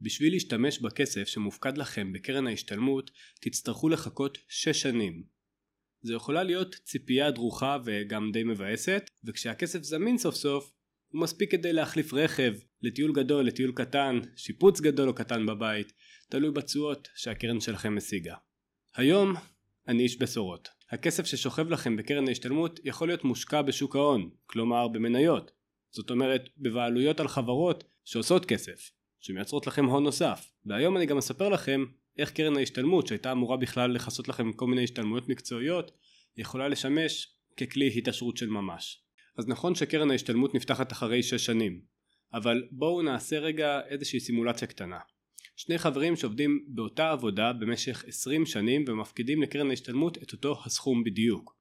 בשביל להשתמש בכסף שמופקד לכם בקרן ההשתלמות תצטרכו לחכות 6 שנים. זו יכולה להיות ציפייה דרוכה וגם די מבאסת וכשהכסף זמין סוף סוף הוא מספיק כדי להחליף רכב לטיול גדול לטיול קטן שיפוץ גדול או קטן בבית תלוי בתשואות שהקרן שלכם משיגה. היום אני איש בשורות. הכסף ששוכב לכם בקרן ההשתלמות יכול להיות מושקע בשוק ההון, כלומר במניות. זאת אומרת בבעלויות על חברות שעושות כסף, שמייצרות לכם הון נוסף. והיום אני גם אספר לכם איך קרן ההשתלמות שהייתה אמורה בכלל לכסות לכם כל מיני השתלמויות מקצועיות יכולה לשמש ככלי התעשרות של ממש. אז נכון שקרן ההשתלמות נפתחת אחרי 6 שנים, אבל בואו נעשה רגע איזושהי סימולציה קטנה. שני חברים שעובדים באותה עבודה במשך 20 שנים ומפקידים לקרן ההשתלמות את אותו הסכום בדיוק.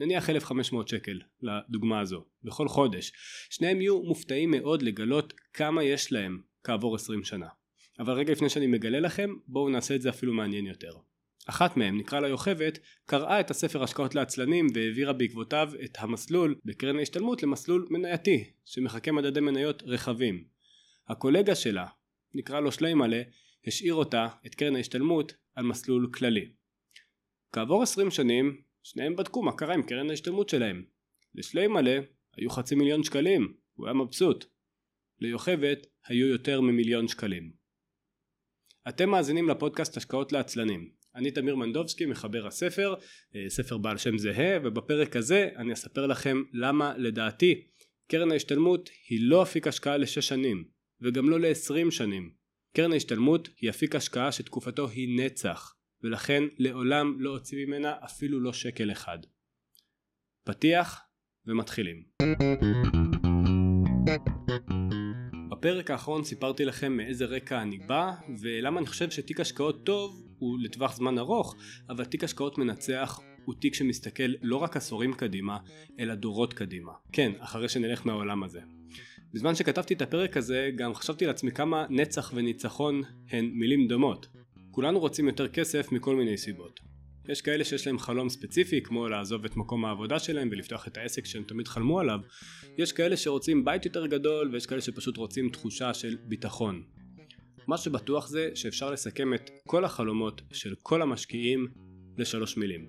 נניח 1500 שקל לדוגמה הזו בכל חודש. שניהם יהיו מופתעים מאוד לגלות כמה יש להם כעבור 20 שנה. אבל רגע לפני שאני מגלה לכם בואו נעשה את זה אפילו מעניין יותר. אחת מהם, נקרא לה יוכבד, קראה את הספר השקעות לעצלנים והעבירה בעקבותיו את המסלול בקרן ההשתלמות למסלול מנייתי שמחכה מדדי מניות רחבים. הקולגה שלה, נקרא לו שליימלה, השאיר אותה, את קרן ההשתלמות, על מסלול כללי. כעבור 20 שנים, שניהם בדקו מה קרה עם קרן ההשתלמות שלהם. לשליימלה היו חצי מיליון שקלים, הוא היה מבסוט. ליוכבת היו יותר ממיליון שקלים. אתם מאזינים לפודקאסט השקעות לעצלנים. אני תמיר מנדובסקי מחבר הספר, אה, ספר בעל שם זהה, ובפרק הזה אני אספר לכם למה לדעתי קרן ההשתלמות היא לא אפיק השקעה לשש שנים, וגם לא לעשרים שנים. קרן ההשתלמות היא אפיק השקעה שתקופתו היא נצח, ולכן לעולם לא הוציא ממנה אפילו לא שקל אחד. פתיח ומתחילים. בפרק האחרון סיפרתי לכם מאיזה רקע אני בא ולמה אני חושב שתיק השקעות טוב הוא לטווח זמן ארוך אבל תיק השקעות מנצח הוא תיק שמסתכל לא רק עשורים קדימה אלא דורות קדימה. כן אחרי שנלך מהעולם הזה. בזמן שכתבתי את הפרק הזה גם חשבתי לעצמי כמה נצח וניצחון הן מילים דומות. כולנו רוצים יותר כסף מכל מיני סיבות יש כאלה שיש להם חלום ספציפי כמו לעזוב את מקום העבודה שלהם ולפתוח את העסק שהם תמיד חלמו עליו. יש כאלה שרוצים בית יותר גדול ויש כאלה שפשוט רוצים תחושה של ביטחון. מה שבטוח זה שאפשר לסכם את כל החלומות של כל המשקיעים לשלוש מילים.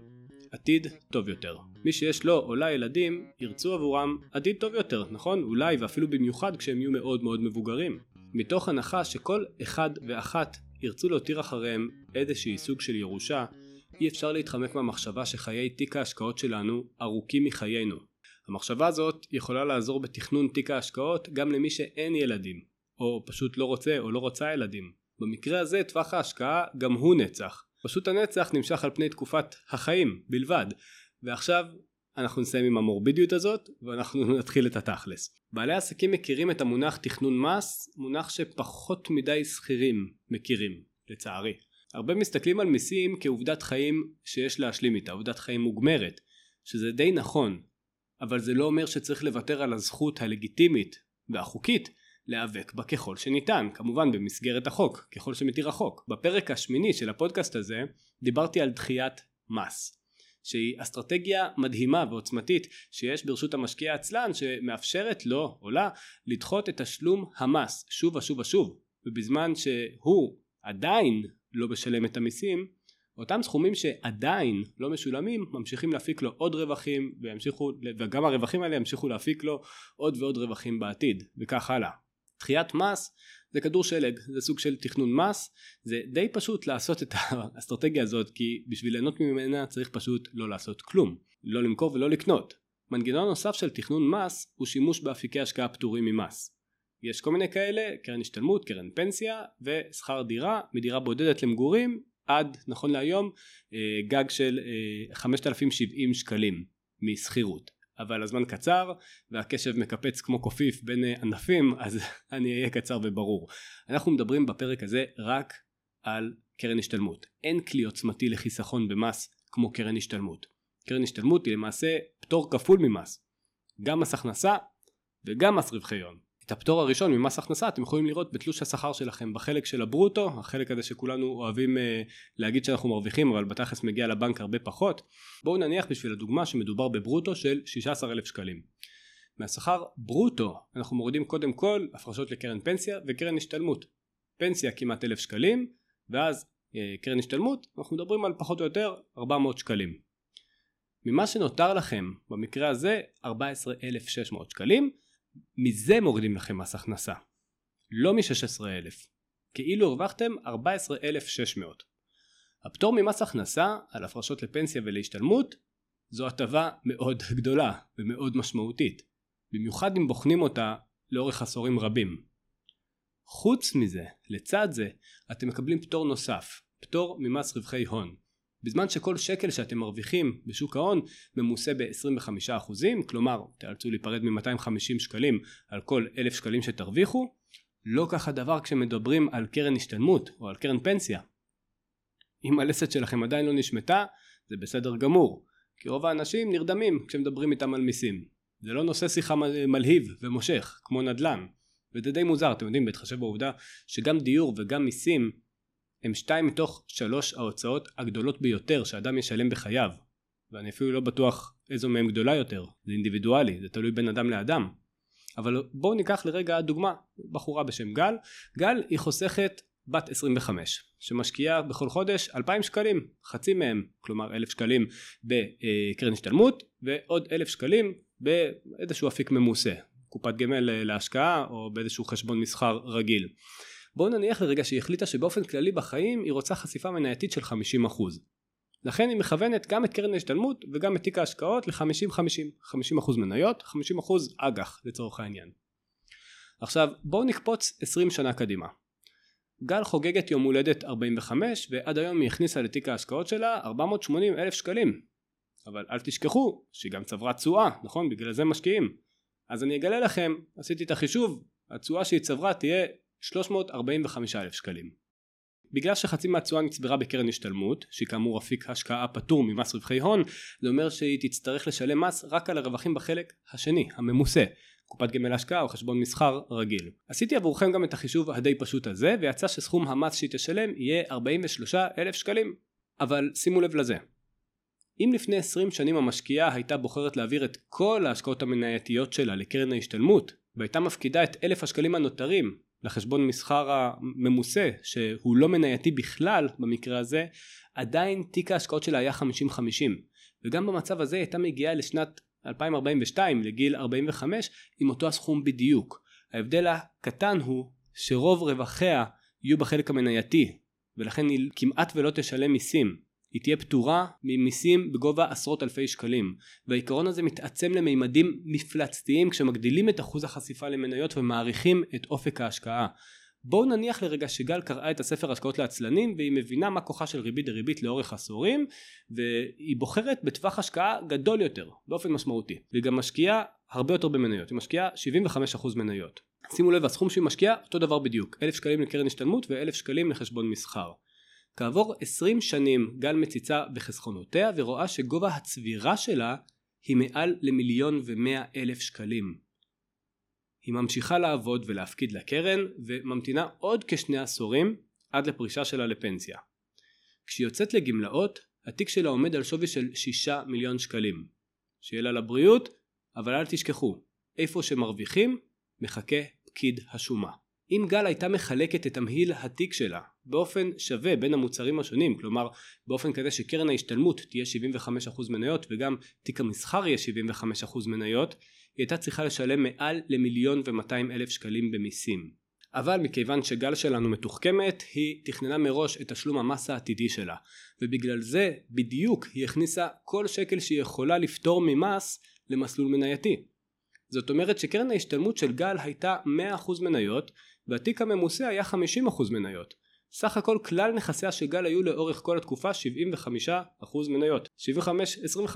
עתיד טוב יותר. מי שיש לו או לה ילדים ירצו עבורם עתיד טוב יותר נכון? אולי ואפילו במיוחד כשהם יהיו מאוד מאוד מבוגרים. מתוך הנחה שכל אחד ואחת ירצו להותיר אחריהם איזשהי סוג של ירושה אי אפשר להתחמק מהמחשבה שחיי תיק ההשקעות שלנו ארוכים מחיינו. המחשבה הזאת יכולה לעזור בתכנון תיק ההשקעות גם למי שאין ילדים, או פשוט לא רוצה או לא רוצה ילדים. במקרה הזה טווח ההשקעה גם הוא נצח. פשוט הנצח נמשך על פני תקופת החיים בלבד. ועכשיו אנחנו נסיים עם המורבידיות הזאת ואנחנו נתחיל את התכלס. בעלי עסקים מכירים את המונח תכנון מס, מונח שפחות מדי שכירים מכירים, לצערי. הרבה מסתכלים על מיסים כעובדת חיים שיש להשלים איתה, עובדת חיים מוגמרת, שזה די נכון, אבל זה לא אומר שצריך לוותר על הזכות הלגיטימית והחוקית להיאבק בה ככל שניתן, כמובן במסגרת החוק, ככל שמתיר החוק. בפרק השמיני של הפודקאסט הזה דיברתי על דחיית מס. שהיא אסטרטגיה מדהימה ועוצמתית שיש ברשות המשקיע העצלן שמאפשרת לו או לה לדחות את תשלום המס שוב ושוב ושוב ובזמן שהוא עדיין לא משלם את המיסים אותם סכומים שעדיין לא משולמים ממשיכים להפיק לו עוד רווחים וימשיכו וגם הרווחים האלה ימשיכו להפיק לו עוד ועוד רווחים בעתיד וכך הלאה. דחיית מס זה כדור שלג זה סוג של תכנון מס זה די פשוט לעשות את האסטרטגיה הזאת כי בשביל ליהנות ממנה צריך פשוט לא לעשות כלום לא למכור ולא לקנות. מנגנון נוסף של תכנון מס הוא שימוש באפיקי השקעה פטורים ממס. יש כל מיני כאלה, קרן השתלמות, קרן פנסיה ושכר דירה מדירה בודדת למגורים עד נכון להיום אה, גג של 5,070 אה, שקלים משכירות. אבל הזמן קצר והקשב מקפץ כמו קופיף בין אה, ענפים אז אני אהיה קצר וברור. אנחנו מדברים בפרק הזה רק על קרן השתלמות. אין כלי עוצמתי לחיסכון במס כמו קרן השתלמות. קרן השתלמות היא למעשה פטור כפול ממס. גם מס הכנסה וגם מס רווחי הון. את הפטור הראשון ממס הכנסה אתם יכולים לראות בתלוש השכר שלכם בחלק של הברוטו החלק הזה שכולנו אוהבים uh, להגיד שאנחנו מרוויחים אבל בתכלס מגיע לבנק הרבה פחות. בואו נניח בשביל הדוגמה שמדובר בברוטו של 16,000 שקלים. מהשכר ברוטו אנחנו מורידים קודם כל הפרשות לקרן פנסיה וקרן השתלמות. פנסיה כמעט אלף שקלים ואז אה, קרן השתלמות אנחנו מדברים על פחות או יותר 400 שקלים. ממה שנותר לכם במקרה הזה 14,600 שקלים מזה מורידים לכם מס הכנסה. לא מ-16,000. כאילו הרווחתם 14,600 הפטור ממס הכנסה על הפרשות לפנסיה ולהשתלמות זו הטבה מאוד גדולה ומאוד משמעותית במיוחד אם בוחנים אותה לאורך עשורים רבים. חוץ מזה, לצד זה, אתם מקבלים פטור נוסף, פטור ממס רווחי הון. בזמן שכל שקל שאתם מרוויחים בשוק ההון ממוסה ב-25%, כלומר תיאלצו להיפרד מ-250 שקלים על כל 1,000 שקלים שתרוויחו, לא כך הדבר כשמדברים על קרן השתלמות או על קרן פנסיה. אם הלסת שלכם עדיין לא נשמטה, זה בסדר גמור, כי רוב האנשים נרדמים כשמדברים איתם על מיסים. זה לא נושא שיחה מלהיב ומושך, כמו נדל"ן. וזה די מוזר, אתם יודעים, בהתחשב בעובדה שגם דיור וגם מיסים הם שתיים מתוך שלוש ההוצאות הגדולות ביותר שאדם ישלם בחייו. ואני אפילו לא בטוח איזו מהם גדולה יותר, זה אינדיבידואלי, זה תלוי בין אדם לאדם. אבל בואו ניקח לרגע דוגמה, בחורה בשם גל, גל היא חוסכת בת 25 שמשקיעה בכל חודש 2,000 שקלים חצי מהם כלומר 1,000 שקלים בקרן השתלמות ועוד 1,000 שקלים באיזשהו אפיק ממוסה קופת גמל אה, להשקעה או באיזשהו חשבון מסחר רגיל. בואו נניח לרגע שהיא החליטה שבאופן כללי בחיים היא רוצה חשיפה מנייתית של 50%. לכן היא מכוונת גם את קרן ההשתלמות וגם את תיק ההשקעות ל-50-50, 50% מניות, 50% אג"ח לצורך העניין. עכשיו בואו נקפוץ 20 שנה קדימה. גל חוגגת יום הולדת 45 ועד היום היא הכניסה לתיק ההשקעות שלה 480 אלף שקלים. אבל אל תשכחו שהיא גם צברה תשואה, נכון? בגלל זה משקיעים. אז אני אגלה לכם, עשיתי את החישוב, התשואה שהיא צברה תהיה 345 אלף שקלים. בגלל שחצי מהתשואה נצברה בקרן השתלמות, שהיא כאמור אפיק השקעה פטור ממס רווחי הון, זה אומר שהיא תצטרך לשלם מס רק על הרווחים בחלק השני, הממוסה, קופת גמל השקעה או חשבון מסחר רגיל. עשיתי עבורכם גם את החישוב הדי פשוט הזה, ויצא שסכום המס שהיא תשלם יהיה 43 אלף שקלים. אבל שימו לב לזה, אם לפני 20 שנים המשקיעה הייתה בוחרת להעביר את כל ההשקעות המנייתיות שלה לקרן ההשתלמות והייתה מפקידה את אלף השקלים הנותרים לחשבון מסחר הממוסה שהוא לא מנייתי בכלל במקרה הזה עדיין תיק ההשקעות שלה היה 50-50 וגם במצב הזה הייתה מגיעה לשנת 2042 לגיל 45 עם אותו הסכום בדיוק. ההבדל הקטן הוא שרוב רווחיה יהיו בחלק המנייתי ולכן היא כמעט ולא תשלם מיסים היא תהיה פטורה ממיסים בגובה עשרות אלפי שקלים. והעיקרון הזה מתעצם למימדים מפלצתיים כשמגדילים את אחוז החשיפה למניות ומעריכים את אופק ההשקעה. בואו נניח לרגע שגל קראה את הספר השקעות לעצלנים והיא מבינה מה כוחה של ריבית דריבית לאורך עשורים והיא בוחרת בטווח השקעה גדול יותר באופן משמעותי. והיא גם משקיעה הרבה יותר במניות. היא משקיעה 75% מניות. שימו לב הסכום שהיא משקיעה אותו דבר בדיוק. אלף שקלים לקרן השתלמות ואלף שקלים לחשבון מסחר כעבור 20 שנים גל מציצה בחסכונותיה ורואה שגובה הצבירה שלה היא מעל למיליון ומאה אלף שקלים. היא ממשיכה לעבוד ולהפקיד לקרן וממתינה עוד כשני עשורים עד לפרישה שלה לפנסיה. כשהיא יוצאת לגמלאות התיק שלה עומד על שווי של 6 מיליון שקלים. שיהיה לה לבריאות אבל אל תשכחו איפה שמרוויחים מחכה פקיד השומה. אם גל הייתה מחלקת את תמהיל התיק שלה באופן שווה בין המוצרים השונים כלומר באופן כזה שקרן ההשתלמות תהיה 75% מניות וגם תיק המסחר יהיה 75% מניות היא הייתה צריכה לשלם מעל למיליון ומאתיים אלף שקלים במיסים. אבל מכיוון שגל שלנו מתוחכמת היא תכננה מראש את תשלום המס העתידי שלה ובגלל זה בדיוק היא הכניסה כל שקל שהיא יכולה לפטור ממס למסלול מנייתי זאת אומרת שקרן ההשתלמות של גל הייתה 100% מניות והתיק הממוסה היה 50% מניות. סך הכל כלל נכסיה של גל היו לאורך כל התקופה 75% מניות. 75-25.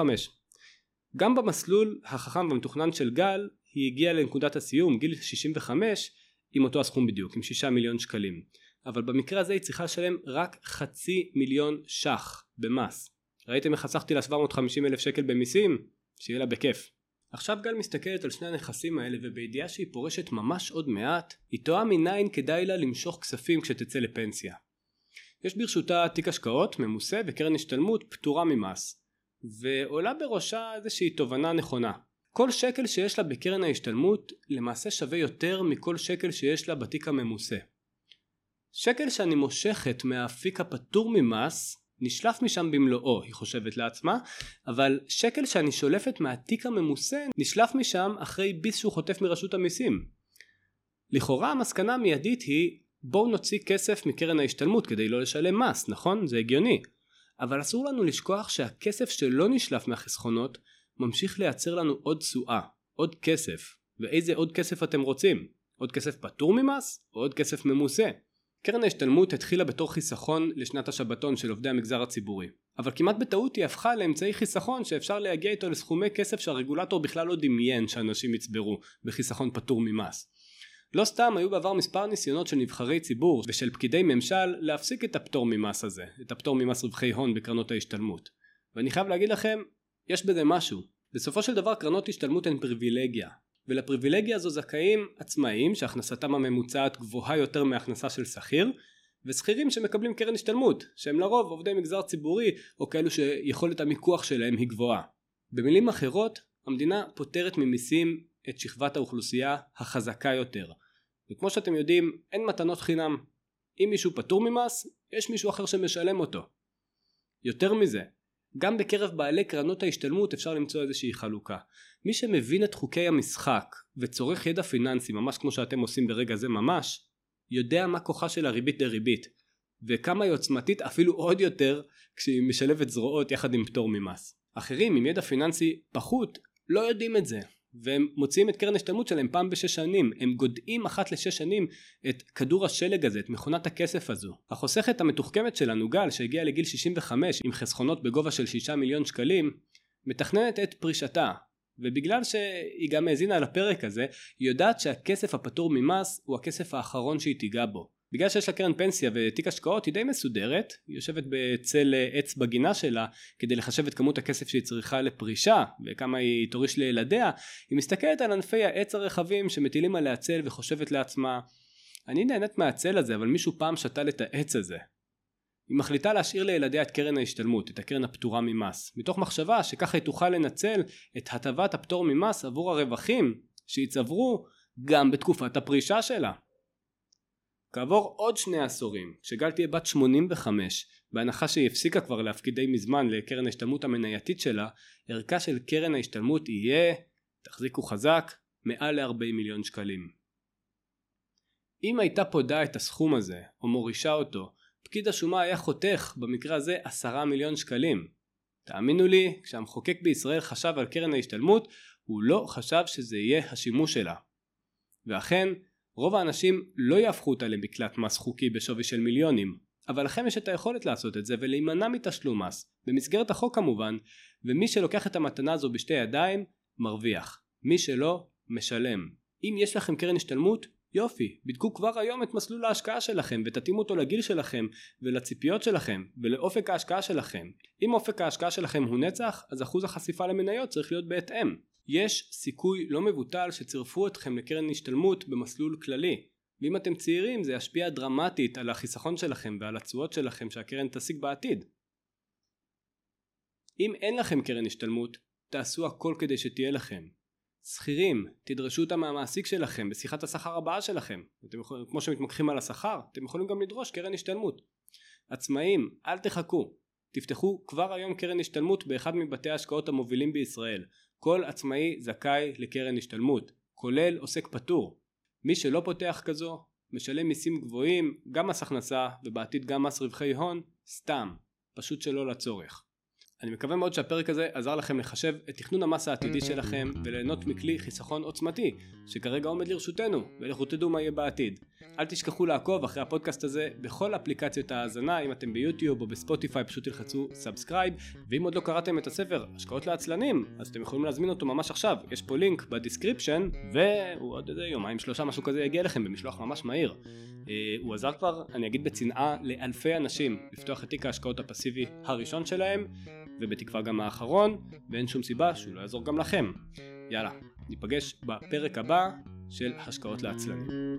גם במסלול החכם והמתוכנן של גל היא הגיעה לנקודת הסיום גיל 65 עם אותו הסכום בדיוק עם 6 מיליון שקלים אבל במקרה הזה היא צריכה לשלם רק חצי מיליון ש"ח במס ראיתם איך חסכתי לה 750 אלף שקל במיסים? שיהיה לה בכיף עכשיו גל מסתכלת על שני הנכסים האלה ובידיעה שהיא פורשת ממש עוד מעט, היא תוהה מניין כדאי לה למשוך כספים כשתצא לפנסיה. יש ברשותה תיק השקעות ממוסה וקרן השתלמות פטורה ממס, ועולה בראשה איזושהי תובנה נכונה. כל שקל שיש לה בקרן ההשתלמות למעשה שווה יותר מכל שקל שיש לה בתיק הממוסה. שקל שאני מושכת מהאפיק הפטור ממס נשלף משם במלואו, היא חושבת לעצמה, אבל שקל שאני שולפת מהתיק הממוסה נשלף משם אחרי ביס שהוא חוטף מרשות המיסים. לכאורה המסקנה המיידית היא בואו נוציא כסף מקרן ההשתלמות כדי לא לשלם מס, נכון? זה הגיוני. אבל אסור לנו לשכוח שהכסף שלא נשלף מהחסכונות ממשיך לייצר לנו עוד תשואה, עוד כסף. ואיזה עוד כסף אתם רוצים? עוד כסף פטור ממס או עוד כסף ממוסה? קרן ההשתלמות התחילה בתור חיסכון לשנת השבתון של עובדי המגזר הציבורי. אבל כמעט בטעות היא הפכה לאמצעי חיסכון שאפשר להגיע איתו לסכומי כסף שהרגולטור בכלל לא דמיין שאנשים יצברו בחיסכון פטור ממס. לא סתם היו בעבר מספר ניסיונות של נבחרי ציבור ושל פקידי ממשל להפסיק את הפטור ממס הזה, את הפטור ממס רווחי הון בקרנות ההשתלמות. ואני חייב להגיד לכם, יש בזה משהו. בסופו של דבר קרנות השתלמות הן פריבילגיה, ולפריבילגיה הזו זכאים עצמאים שהכנסתם הממוצעת גבוהה יותר מהכנסה של שכיר ושכירים שמקבלים קרן השתלמות שהם לרוב עובדי מגזר ציבורי או כאלו שיכולת המיקוח שלהם היא גבוהה. במילים אחרות המדינה פוטרת ממיסים את שכבת האוכלוסייה החזקה יותר וכמו שאתם יודעים אין מתנות חינם אם מישהו פטור ממס יש מישהו אחר שמשלם אותו. יותר מזה גם בקרב בעלי קרנות ההשתלמות אפשר למצוא איזושהי חלוקה. מי שמבין את חוקי המשחק וצורך ידע פיננסי ממש כמו שאתם עושים ברגע זה ממש, יודע מה כוחה של הריבית דריבית וכמה היא עוצמתית אפילו עוד יותר כשהיא משלבת זרועות יחד עם פטור ממס. אחרים עם ידע פיננסי פחות לא יודעים את זה והם מוציאים את קרן השתלמות שלהם פעם בשש שנים. הם גודעים אחת לשש שנים את כדור השלג הזה את מכונת הכסף הזו. החוסכת המתוחכמת שלנו גל שהגיעה לגיל 65 עם חסכונות בגובה של 6 מיליון שקלים מתכננת את פרישתה. ובגלל שהיא גם האזינה לפרק הזה היא יודעת שהכסף הפטור ממס הוא הכסף האחרון שהיא תיגע בו בגלל שיש לה קרן פנסיה ותיק השקעות היא די מסודרת, היא יושבת בצל עץ בגינה שלה כדי לחשב את כמות הכסף שהיא צריכה לפרישה וכמה היא תוריש לילדיה, היא מסתכלת על ענפי העץ הרחבים שמטילים עליה צל וחושבת לעצמה אני נהנית מהצל הזה אבל מישהו פעם שתל את העץ הזה. היא מחליטה להשאיר לילדיה את קרן ההשתלמות, את הקרן הפטורה ממס, מתוך מחשבה שככה היא תוכל לנצל את הטבת הפטור ממס עבור הרווחים שיצברו גם בתקופת הפרישה שלה. כעבור עוד שני עשורים, כשגל תהיה בת 85, בהנחה שהיא הפסיקה כבר להפקיד די מזמן לקרן ההשתלמות המנייתית שלה, ערכה של קרן ההשתלמות יהיה, תחזיקו חזק, מעל ל-40 מיליון שקלים. אם הייתה פודה את הסכום הזה, או מורישה אותו, פקיד השומה היה חותך, במקרה הזה, 10 מיליון שקלים. תאמינו לי, כשהמחוקק בישראל חשב על קרן ההשתלמות, הוא לא חשב שזה יהיה השימוש שלה. ואכן, רוב האנשים לא יהפכו אותה למקלט מס חוקי בשווי של מיליונים, אבל לכם יש את היכולת לעשות את זה ולהימנע מתשלום מס, במסגרת החוק כמובן, ומי שלוקח את המתנה הזו בשתי ידיים, מרוויח. מי שלא, משלם. אם יש לכם קרן השתלמות, יופי, בדקו כבר היום את מסלול ההשקעה שלכם ותתאימו אותו לגיל שלכם ולציפיות שלכם ולאופק ההשקעה שלכם. אם אופק ההשקעה שלכם הוא נצח, אז אחוז החשיפה למניות צריך להיות בהתאם. יש סיכוי לא מבוטל שצירפו אתכם לקרן השתלמות במסלול כללי ואם אתם צעירים זה ישפיע דרמטית על החיסכון שלכם ועל התשואות שלכם שהקרן תשיג בעתיד. אם אין לכם קרן השתלמות, תעשו הכל כדי שתהיה לכם. שכירים, תדרשו אותה מהמעסיק שלכם בשיחת השכר הבאה שלכם. אתם יכולים, כמו שמתמקחים על השכר, אתם יכולים גם לדרוש קרן השתלמות. עצמאים, אל תחכו. תפתחו כבר היום קרן השתלמות באחד מבתי ההשקעות המובילים בישראל. כל עצמאי זכאי לקרן השתלמות, כולל עוסק פטור. מי שלא פותח כזו, משלם מיסים גבוהים, גם מס הכנסה ובעתיד גם מס רווחי הון, סתם, פשוט שלא לצורך. אני מקווה מאוד שהפרק הזה עזר לכם לחשב את תכנון המס העתידי שלכם וליהנות מכלי חיסכון עוצמתי שכרגע עומד לרשותנו ולכו תדעו מה יהיה בעתיד. אל תשכחו לעקוב אחרי הפודקאסט הזה בכל אפליקציות ההאזנה אם אתם ביוטיוב או בספוטיפיי פשוט תלחצו subscribe ואם עוד לא קראתם את הספר השקעות לעצלנים אז אתם יכולים להזמין אותו ממש עכשיו יש פה לינק ב description והוא עוד איזה יומיים שלושה משהו כזה יגיע לכם במשלוח ממש מהיר. אה, הוא עזר כבר אני אגיד בצנעה לאלפי אנשים לפתוח את תיק ההשקעות הפסיבי הראשון שלהם ובתקווה גם האחרון, ואין שום סיבה שהוא לא יעזור גם לכם. יאללה, ניפגש בפרק הבא של השקעות לעצלנים.